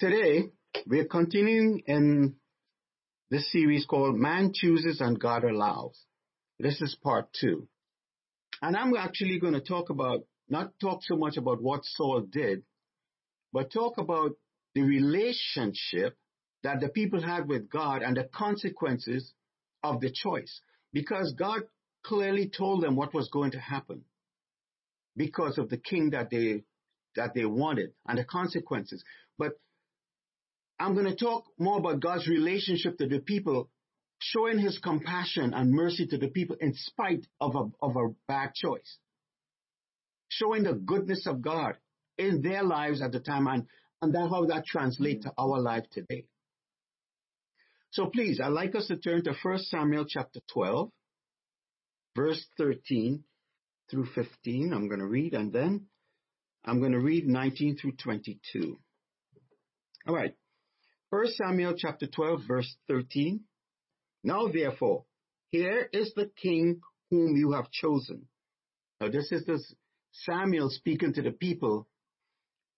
Today, we're continuing in this series called Man Chooses and God Allows. This is part two. And I'm actually going to talk about, not talk so much about what Saul did, but talk about the relationship that the people had with God and the consequences of the choice. Because God clearly told them what was going to happen because of the king that they that they wanted and the consequences. But I'm going to talk more about God's relationship to the people, showing his compassion and mercy to the people in spite of a, of a bad choice. Showing the goodness of God in their lives at the time and, and that how that translates to our life today. So please, I'd like us to turn to 1 Samuel chapter 12, verse 13 through 15. I'm going to read and then I'm going to read 19 through 22. All right. 1 Samuel chapter 12 verse 13. Now therefore, here is the king whom you have chosen. Now this is this Samuel speaking to the people.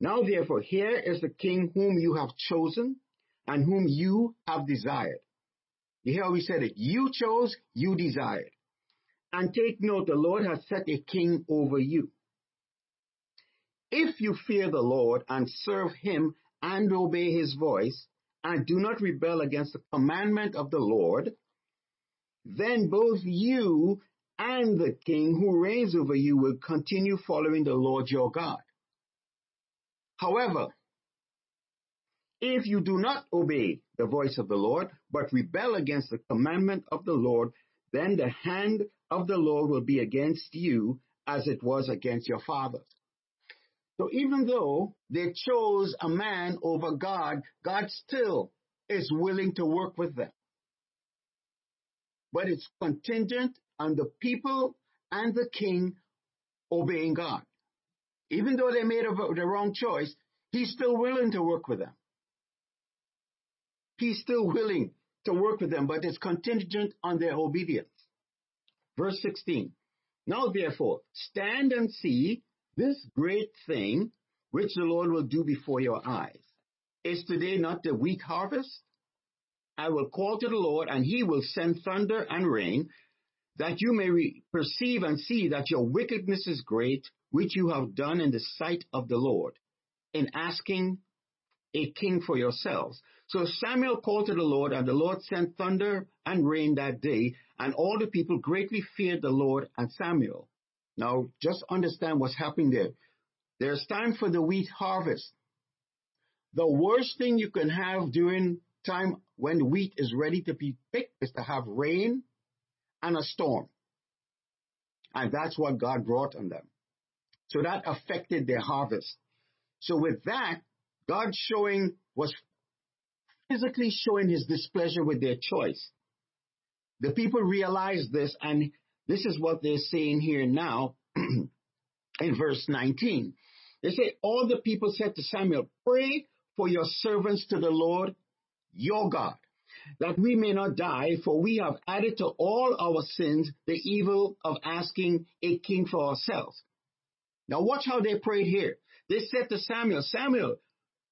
Now therefore, here is the king whom you have chosen and whom you have desired. You hear how we said it? You chose, you desired. And take note, the Lord has set a king over you. If you fear the Lord and serve him and obey his voice, and do not rebel against the commandment of the Lord, then both you and the king who reigns over you will continue following the Lord your God. However, if you do not obey the voice of the Lord, but rebel against the commandment of the Lord, then the hand of the Lord will be against you as it was against your fathers. So even though they chose a man over God, God still is willing to work with them. But it's contingent on the people and the king obeying God. Even though they made a, the wrong choice, he's still willing to work with them. He's still willing to work with them, but it's contingent on their obedience. Verse 16. Now therefore, stand and see this great thing which the Lord will do before your eyes. Is today not the wheat harvest? I will call to the Lord, and he will send thunder and rain, that you may re- perceive and see that your wickedness is great, which you have done in the sight of the Lord, in asking a king for yourselves. So Samuel called to the Lord, and the Lord sent thunder and rain that day, and all the people greatly feared the Lord and Samuel. Now, just understand what's happening there. There's time for the wheat harvest. The worst thing you can have during time when wheat is ready to be picked is to have rain and a storm. And that's what God brought on them. So that affected their harvest. So with that, God showing was physically showing his displeasure with their choice. The people realized this and this is what they're saying here now in verse 19. They say, all the people said to Samuel, pray for your servants to the Lord your God, that we may not die, for we have added to all our sins the evil of asking a king for ourselves. Now watch how they prayed here. They said to Samuel, Samuel,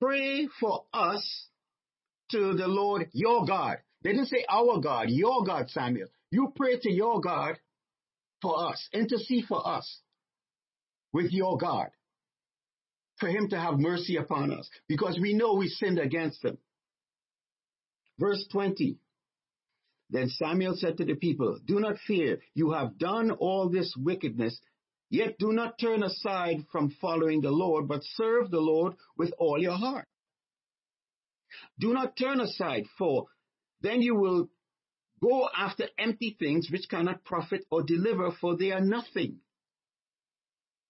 pray for us to the Lord your God. They didn't say our God, your God, Samuel. You pray to your God for us, intercede for us with your God, for him to have mercy upon us, because we know we sinned against him. Verse 20. Then Samuel said to the people, Do not fear, you have done all this wickedness, yet do not turn aside from following the Lord, but serve the Lord with all your heart. Do not turn aside, for then you will go after empty things which cannot profit or deliver, for they are nothing.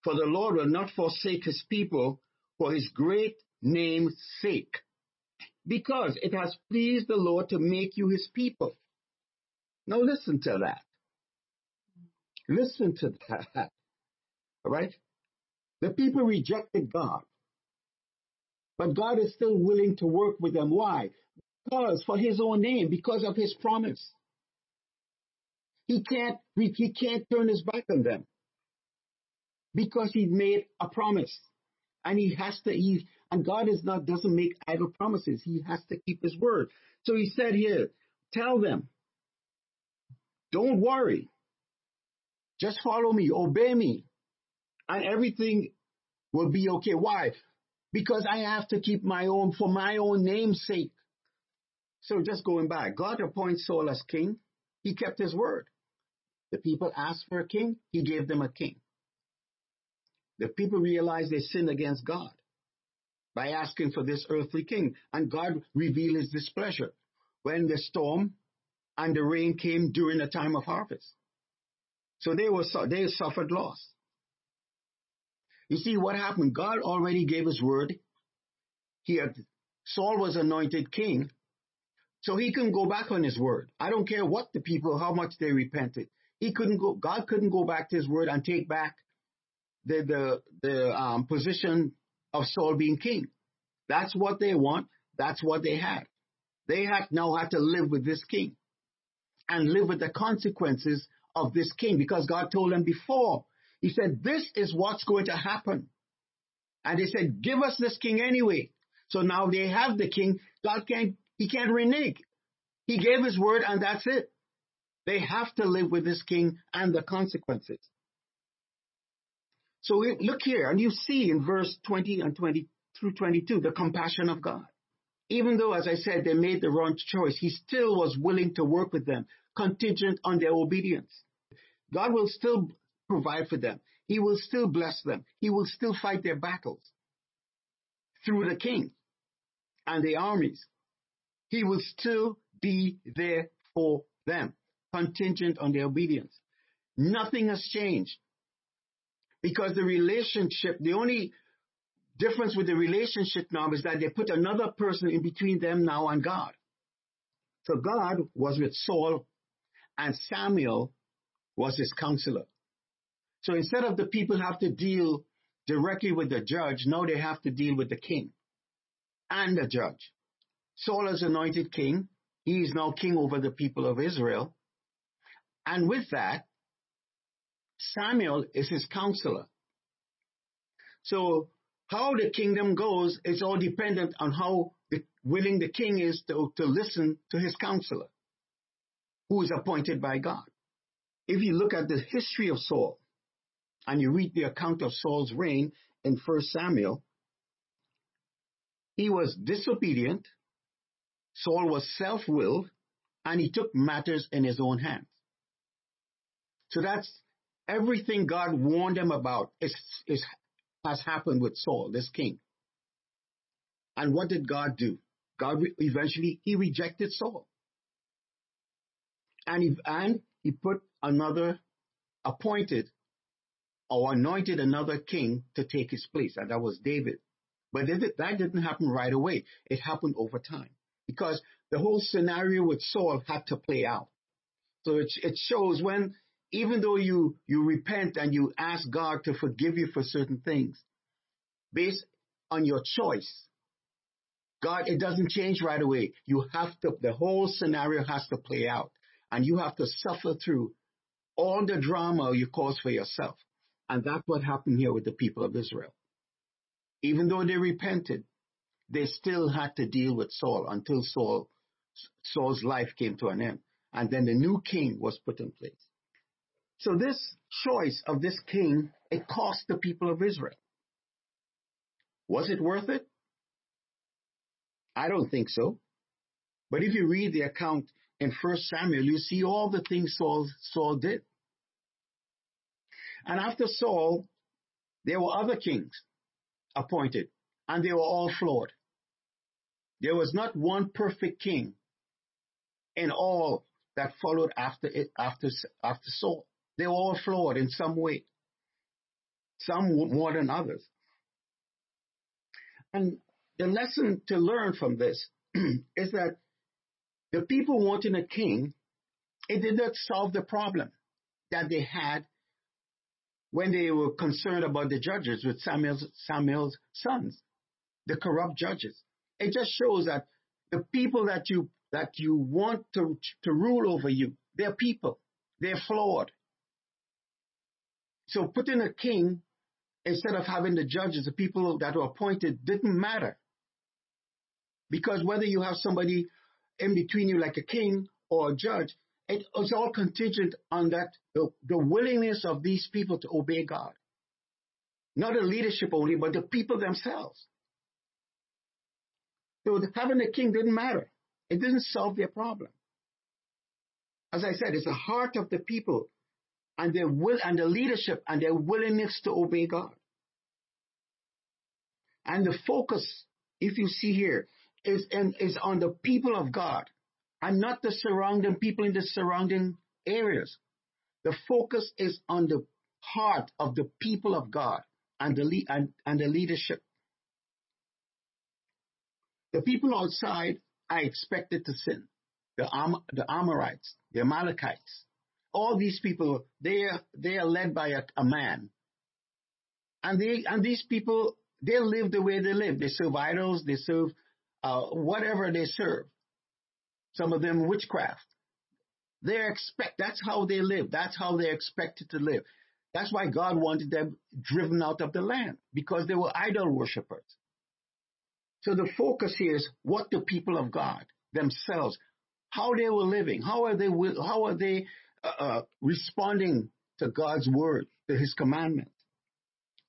For the Lord will not forsake his people for his great name's sake because it has pleased the Lord to make you his people. Now listen to that. Listen to that. All right? The people rejected God. But God is still willing to work with them. Why? Because for his own name, because of his promise. He can't, he can't turn his back on them. Because he made a promise. And he has to, he, And God is not doesn't make idle promises. He has to keep his word. So he said here, tell them, don't worry. Just follow me, obey me, and everything will be okay. Why? Because I have to keep my own for my own name's sake. So just going back, God appoints Saul as king. He kept his word. The people asked for a king. He gave them a king. The people realized they sinned against God by asking for this earthly king. And God revealed his displeasure when the storm and the rain came during the time of harvest. So they were they suffered loss. You see what happened? God already gave his word. He had Saul was anointed king, so he couldn't go back on his word. I don't care what the people, how much they repented. He couldn't go. God couldn't go back to his word and take back the the the um, position of Saul being king. That's what they want. That's what they had. They had now had to live with this king and live with the consequences of this king because God told them before. He said, This is what's going to happen. And they said, Give us this king anyway. So now they have the king. God can't, he can't renege. He gave his word and that's it. They have to live with this king and the consequences. So we look here and you see in verse 20 and 20 through 22 the compassion of God. Even though, as I said, they made the wrong choice, he still was willing to work with them, contingent on their obedience. God will still provide for them. He will still bless them. He will still fight their battles through the king and the armies. He will still be there for them, contingent on their obedience. Nothing has changed because the relationship, the only difference with the relationship now is that they put another person in between them now and God. So God was with Saul and Samuel was his counselor. So instead of the people have to deal directly with the judge, now they have to deal with the king and the judge. Saul is anointed king. He is now king over the people of Israel. And with that, Samuel is his counselor. So how the kingdom goes is all dependent on how the, willing the king is to, to listen to his counselor, who is appointed by God. If you look at the history of Saul and you read the account of Saul's reign in 1 Samuel, he was disobedient, Saul was self-willed, and he took matters in his own hands. So that's everything God warned him about is, is, has happened with Saul, this king. And what did God do? God eventually, he rejected Saul. And he, and he put another appointed or anointed another king to take his place, and that was David. But that didn't happen right away. It happened over time because the whole scenario with Saul had to play out. So it, it shows when even though you, you repent and you ask God to forgive you for certain things, based on your choice, God, it doesn't change right away. You have to, the whole scenario has to play out and you have to suffer through all the drama you cause for yourself. And that's what happened here with the people of Israel. Even though they repented, they still had to deal with Saul until Saul, Saul's life came to an end. And then the new king was put in place. So this choice of this king, it cost the people of Israel. Was it worth it? I don't think so. But if you read the account in First Samuel, you see all the things Saul, Saul did. And after Saul, there were other kings appointed, and they were all flawed. There was not one perfect king in all that followed after it, after, after Saul. They were all flawed in some way, some more than others. And the lesson to learn from this is that the people wanting a king, it did not solve the problem that they had when they were concerned about the judges with Samuel's, Samuel's sons, the corrupt judges. It just shows that the people that you that you want to to rule over you, they're people. They're flawed. So putting a king instead of having the judges, the people that were appointed didn't matter. Because whether you have somebody in between you like a king or a judge, it was all contingent on that the, the willingness of these people to obey God. Not the leadership only, but the people themselves. So having a king didn't matter. It didn't solve their problem. As I said, it's the heart of the people and their will and the leadership and their willingness to obey God. And the focus, if you see here, is in, is on the people of God and not the surrounding people in the surrounding areas. The focus is on the heart of the people of God and the, and, and the leadership. The people outside are expected to sin. The, Am- the Amorites, the Amalekites, all these people, they are, they are led by a, a man. And they, and these people, they live the way they live. They serve idols, they serve, uh, whatever they serve. Some of them witchcraft. They expect, that's how they live. That's how they're expected to live. That's why God wanted them driven out of the land because they were idol worshippers. So the focus here is what the people of God themselves, how they were living, how are they, how are they uh, uh, responding to God's word, to His commandment.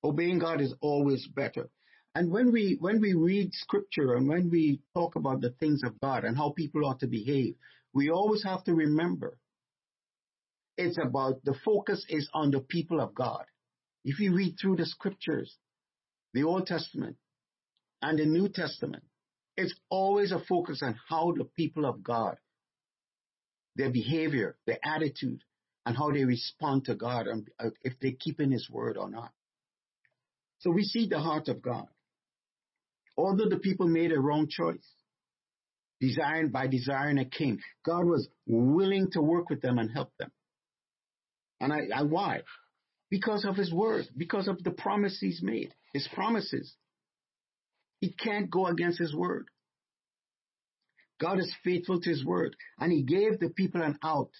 Obeying God is always better. And when we when we read Scripture and when we talk about the things of God and how people ought to behave, we always have to remember it's about the focus is on the people of God. If you read through the Scriptures, the Old Testament and the New Testament, it's always a focus on how the people of God their behavior, their attitude, and how they respond to God and uh, if they keep in His word or not. So we see the heart of God. Although the people made a wrong choice, desiring by desiring a king, God was willing to work with them and help them. And I, I why? Because of His word, because of the promise He's made, His promises. He can't go against His word. God is faithful to his word. And he gave the people an out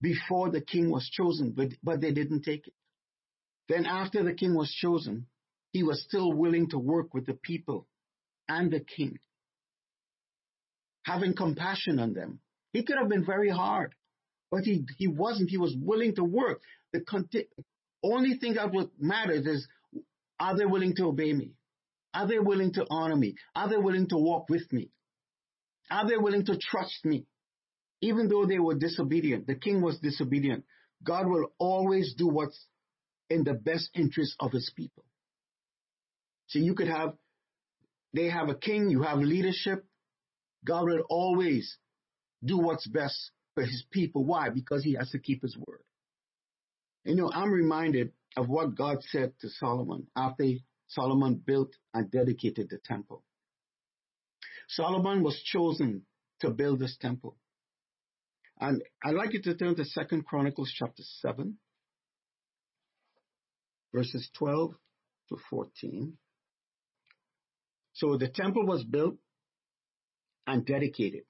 before the king was chosen, but, but they didn't take it. Then after the king was chosen, he was still willing to work with the people and the king, having compassion on them. He could have been very hard, but he, he wasn't. He was willing to work. The conti- only thing that would matter is, are they willing to obey me? Are they willing to honor me? Are they willing to walk with me? Are they willing to trust me? Even though they were disobedient, the king was disobedient. God will always do what's in the best interest of his people. So you could have, they have a king, you have leadership. God will always do what's best for his people. Why? Because he has to keep his word. You know, I'm reminded of what God said to Solomon after Solomon built and dedicated the temple. Solomon was chosen to build this temple. And I'd like you to turn to Second Chronicles chapter 7, verses 12 to 14. So the temple was built and dedicated.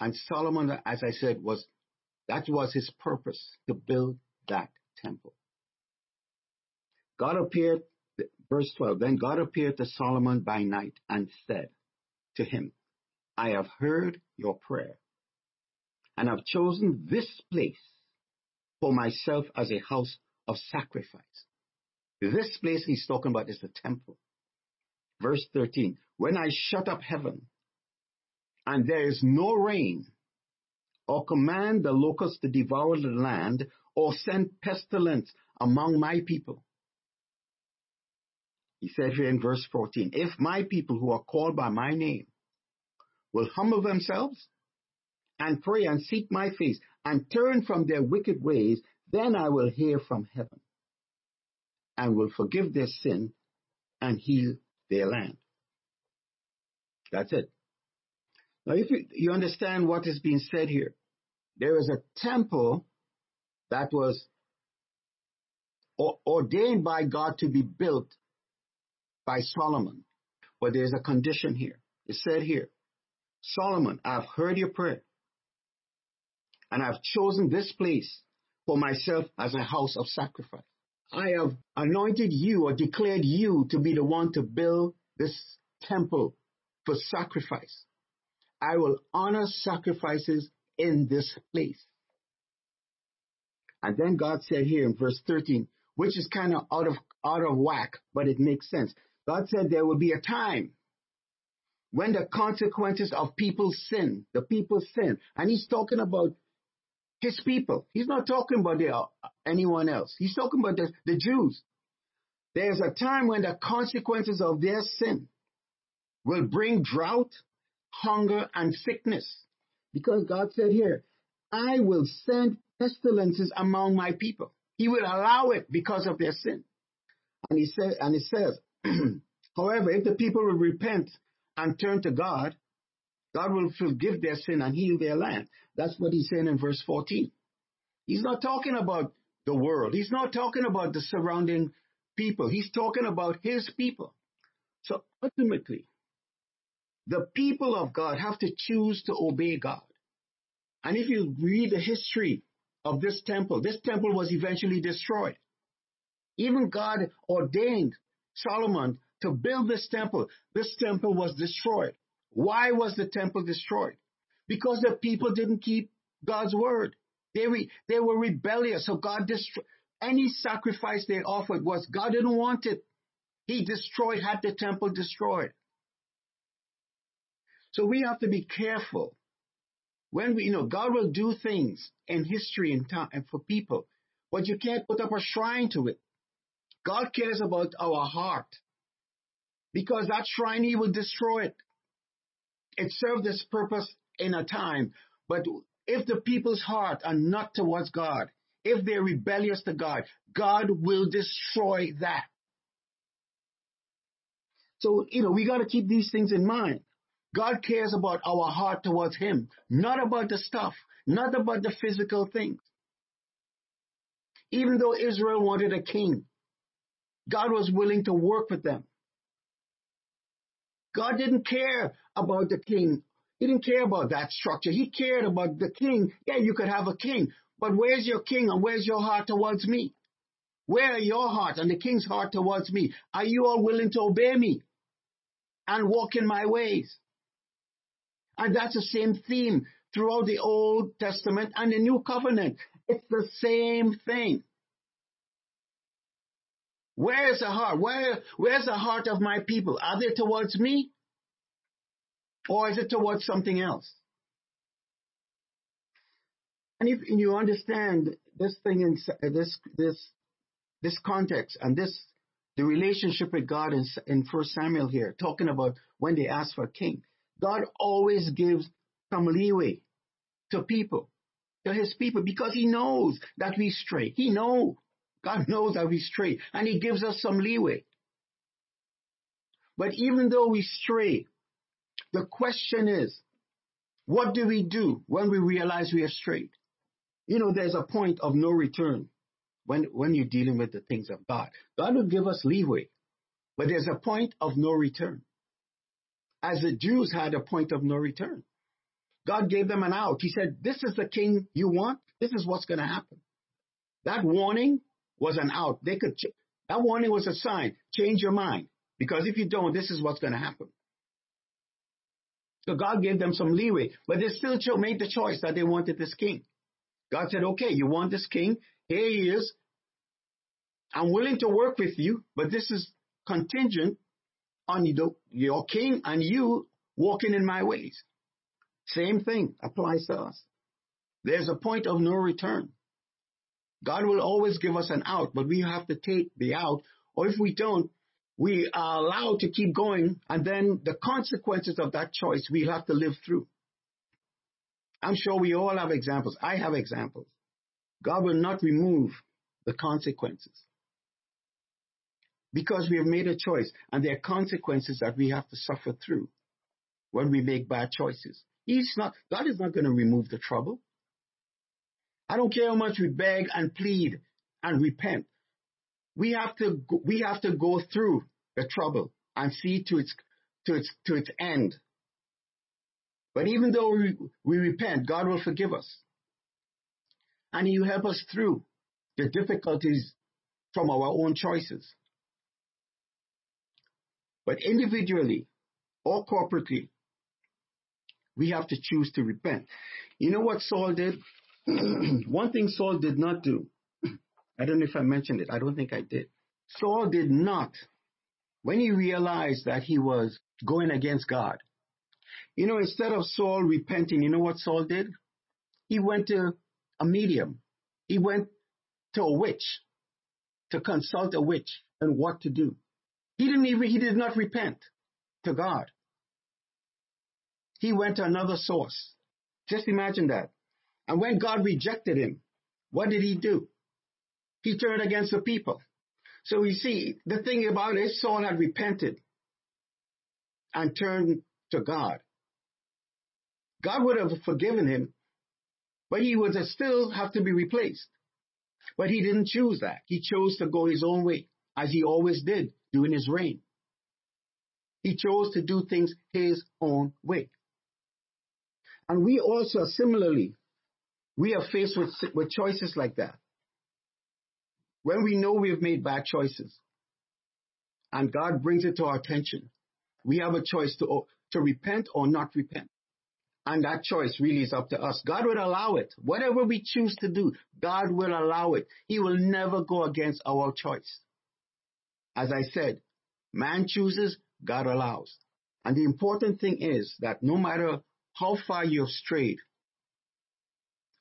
And Solomon, as I said, was that was his purpose to build that temple. God appeared verse 12, then God appeared to Solomon by night and said to him, I have heard your prayer and have chosen this place for myself as a house of sacrifice. This place he's talking about is the temple. Verse 13, when I shut up heaven and there is no rain, or command the locusts to devour the land, or send pestilence among my people, he said here in verse 14, if my people who are called by my name will humble themselves and pray and seek my face and turn from their wicked ways, then I will hear from heaven and will forgive their sin and heal their land. That's it. Now, if you, you understand what is being said here, there is a temple that was ordained by God to be built by Solomon. But there's a condition here. It said here, Solomon, I've heard your prayer, and I've chosen this place for myself as a house of sacrifice. I have anointed you or declared you to be the one to build this temple for sacrifice. I will honor sacrifices in this place. And then God said here in verse 13, which is kind of out of out of whack, but it makes sense. God said there will be a time when the consequences of people's sin, the people's sin, and he's talking about his people. He's not talking about the, uh, anyone else. He's talking about the, the Jews. There's a time when the consequences of their sin will bring drought, hunger, and sickness. Because God said here, I will send pestilences among my people. He will allow it because of their sin. And he said, and it says, however, if the people will repent and turn to God, God will forgive their sin and heal their land. That's what he's saying in verse 14. He's not talking about the world. He's not talking about the surrounding people. He's talking about his people. So ultimately, the people of God have to choose to obey God. And if you read the history of this temple, this temple was eventually destroyed. Even God ordained Solomon to build this temple. This temple was destroyed. Why was the temple destroyed? Because the people didn't keep God's word. They, re, they were rebellious. So God destroyed any sacrifice they offered was God didn't want it. He destroyed, had the temple destroyed. So we have to be careful. When we, you know, God will do things in history and time and for people, but you can't put up a shrine to it. God cares about our heart because that shrine, He will destroy it it served its purpose in a time. But if the people's heart are not towards God, if they're rebellious to God, God will destroy that. So, you know, we got to keep these things in mind. God cares about our heart towards Him, not about the stuff, not about the physical things. Even though Israel wanted a king, God was willing to work with them. God didn't care about the king. He didn't care about that structure. He cared about the king. Yeah, you could have a king, but where's your king and where's your heart towards me? Where are your heart and the king's heart towards me? Are you all willing to obey me and walk in my ways? And that's the same theme throughout the Old Testament and the New Covenant. It's the same thing. Where is the heart? Where, where's the heart of my people? Are they towards me? Or is it towards something else? And if you understand this thing in this, this, this context and this, the relationship with God in, in First Samuel here, talking about when they ask for a king, God always gives some leeway to people, to his people, because he knows that we stray. He knows. God knows that we stray, and He gives us some leeway. But even though we stray, the question is, what do we do when we realize we have strayed? You know, there's a point of no return when, when you're dealing with the things of God. God will give us leeway, but there's a point of no return. As the Jews had a point of no return. God gave them an out. He said, this is the king you want. This is what's going to happen. That warning was an out. They could, ch- that warning was a sign. Change your mind. Because if you don't, this is what's going to happen. So God gave them some leeway, but they still made the choice that they wanted this king. God said, okay, you want this king? Here he is. I'm willing to work with you, but this is contingent on you the your king and you walking in my ways. Same thing applies to us. There's a point of no return. God will always give us an out, but we have to take the out. Or if we don't, we are allowed to keep going, and then the consequences of that choice we'll have to live through. I'm sure we all have examples. I have examples. God will not remove the consequences because we have made a choice, and there are consequences that we have to suffer through when we make bad choices. He's not, God is not going to remove the trouble. I don't care how much we beg and plead and repent. We have to we have to go through the trouble and see to its to its to its end. But even though we, we repent, God will forgive us. And He will help us through the difficulties from our own choices. But individually or corporately, we have to choose to repent. You know what Saul did? One thing Saul did not do, I don't know if I mentioned it, I don't think I did. Saul did not, when he realized that he was going against God, you know, instead of Saul repenting, you know what Saul did? He went to a medium. He went to a witch to consult a witch and what to do. He didn't even, he did not repent to God. He went to another source. Just imagine that. And when God rejected him, what did he do? He turned against the people. So you see, the thing about it, Saul had repented and turned to God. God would have forgiven him, but he would still have to be replaced. But he didn't choose that. He chose to go his own way, as he always did during his reign. He chose to do things his own way. And we also, similarly, we are faced with, with choices like that. When we know we have made bad choices, and God brings it to our attention, we have a choice to, to repent or not repent. And that choice really is up to us. God will allow it. Whatever we choose to do, God will allow it. He will never go against our choice. As I said, man chooses, God allows. And the important thing is that no matter how far you've strayed,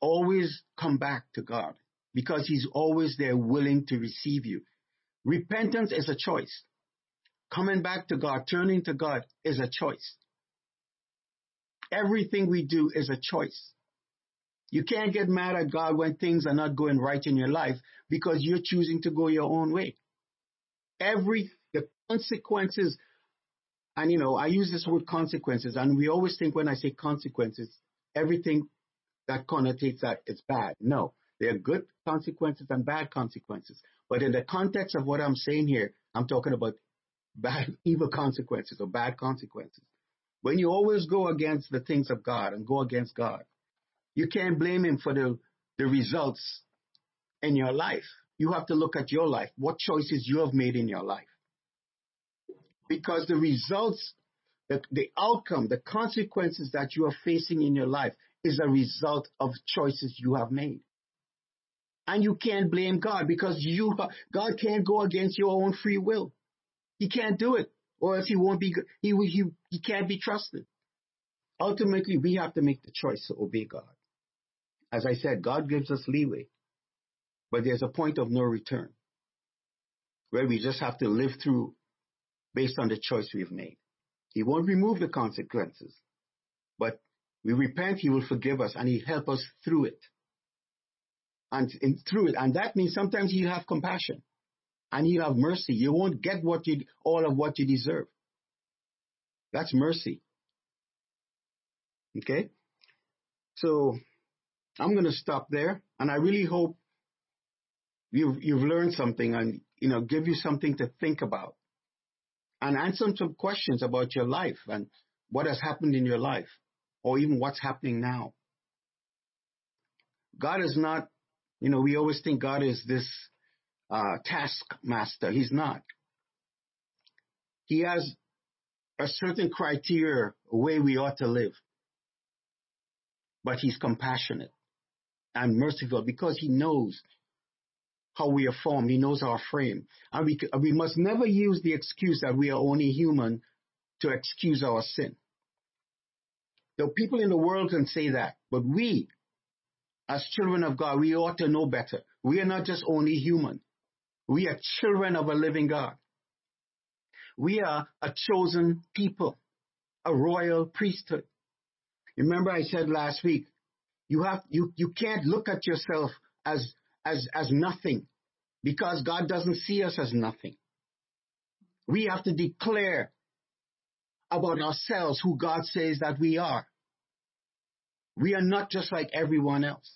always come back to God because He's always there willing to receive you. Repentance is a choice. Coming back to God, turning to God is a choice. Everything we do is a choice. You can't get mad at God when things are not going right in your life because you're choosing to go your own way. Every, the consequences, and you know, I use this word consequences, and we always think when I say consequences, everything that connotates that it's bad. No, there are good consequences and bad consequences. But in the context of what I'm saying here, I'm talking about bad, evil consequences or bad consequences. When you always go against the things of God and go against God, you can't blame Him for the, the results in your life. You have to look at your life, what choices you have made in your life. Because the results, the, the outcome, the consequences that you are facing in your life is a result of choices you have made. And you can't blame God because you, God can't go against your own free will. He can't do it or else he won't be, he, he, he can't be trusted. Ultimately, we have to make the choice to obey God. As I said, God gives us leeway, but there's a point of no return where we just have to live through based on the choice we've made. He won't remove the consequences, but we repent, he will forgive us and he help us through it. And in, through it, and that means sometimes you have compassion and you have mercy. You won't get what you, all of what you deserve. That's mercy. Okay? So I'm going to stop there, and I really hope you've you've learned something, and you know, give you something to think about, and answer some questions about your life and what has happened in your life, or even what's happening now. God is not, you know, we always think God is this uh, taskmaster. He's not. He has a certain criteria, a way we ought to live. But he's compassionate and merciful because he knows how we are formed. He knows our frame. And we, we must never use the excuse that we are only human to excuse our sin. The people in the world can say that, but we, as children of God, we ought to know better. We are not just only human. We are children of a living God. We are a chosen people, a royal priesthood. Remember I said last week, you have, you, you can't look at yourself as, as, as nothing because God doesn't see us as nothing. We have to declare about ourselves who God says that we are. We are not just like everyone else.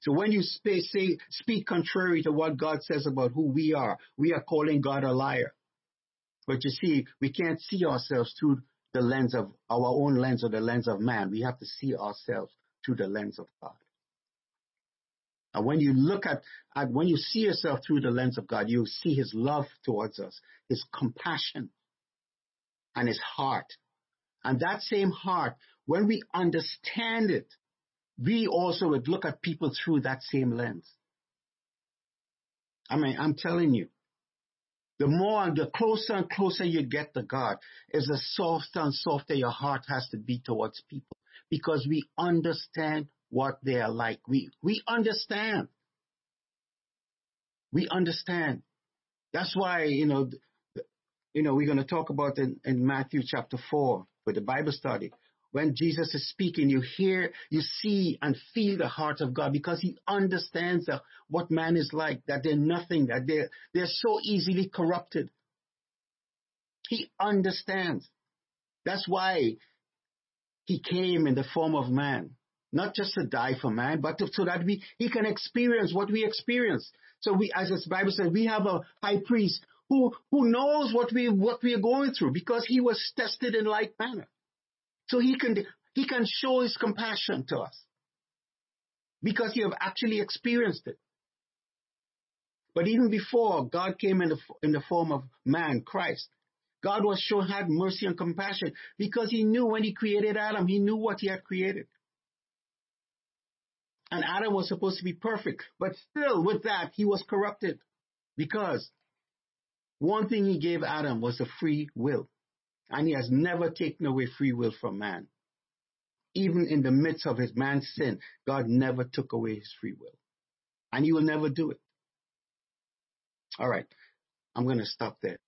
So when you speak, say, speak contrary to what God says about who we are, we are calling God a liar. But you see, we can't see ourselves through the lens of our own lens or the lens of man. We have to see ourselves through the lens of God. And when you look at, at when you see yourself through the lens of God, you see his love towards us, his compassion, and his heart. And that same heart, when we understand it, we also would look at people through that same lens. I mean, I'm telling you, the more, and the closer and closer you get to God, is the softer and softer your heart has to be towards people because we understand what they are like. We, we understand. We understand. That's why, you know, you know, we're going to talk about in, in Matthew chapter 4 with the Bible study. When Jesus is speaking, you hear, you see and feel the heart of God because he understands what man is like, that they're nothing, that they're, they're so easily corrupted. He understands. That's why he came in the form of man, not just to die for man, but to, so that we, he can experience what we experience. So we, as the Bible says, we have a high priest who, who knows what we, what we are going through because he was tested in like manner. So he can, he can show his compassion to us because he have actually experienced it. But even before God came in the, in the form of man, Christ, God was sure had mercy and compassion because he knew when he created Adam, he knew what he had created. And Adam was supposed to be perfect, but still with that, he was corrupted because one thing he gave Adam was a free will. And he has never taken away free will from man. Even in the midst of his man's sin, God never took away his free will. And he will never do it. All right. I'm going to stop there.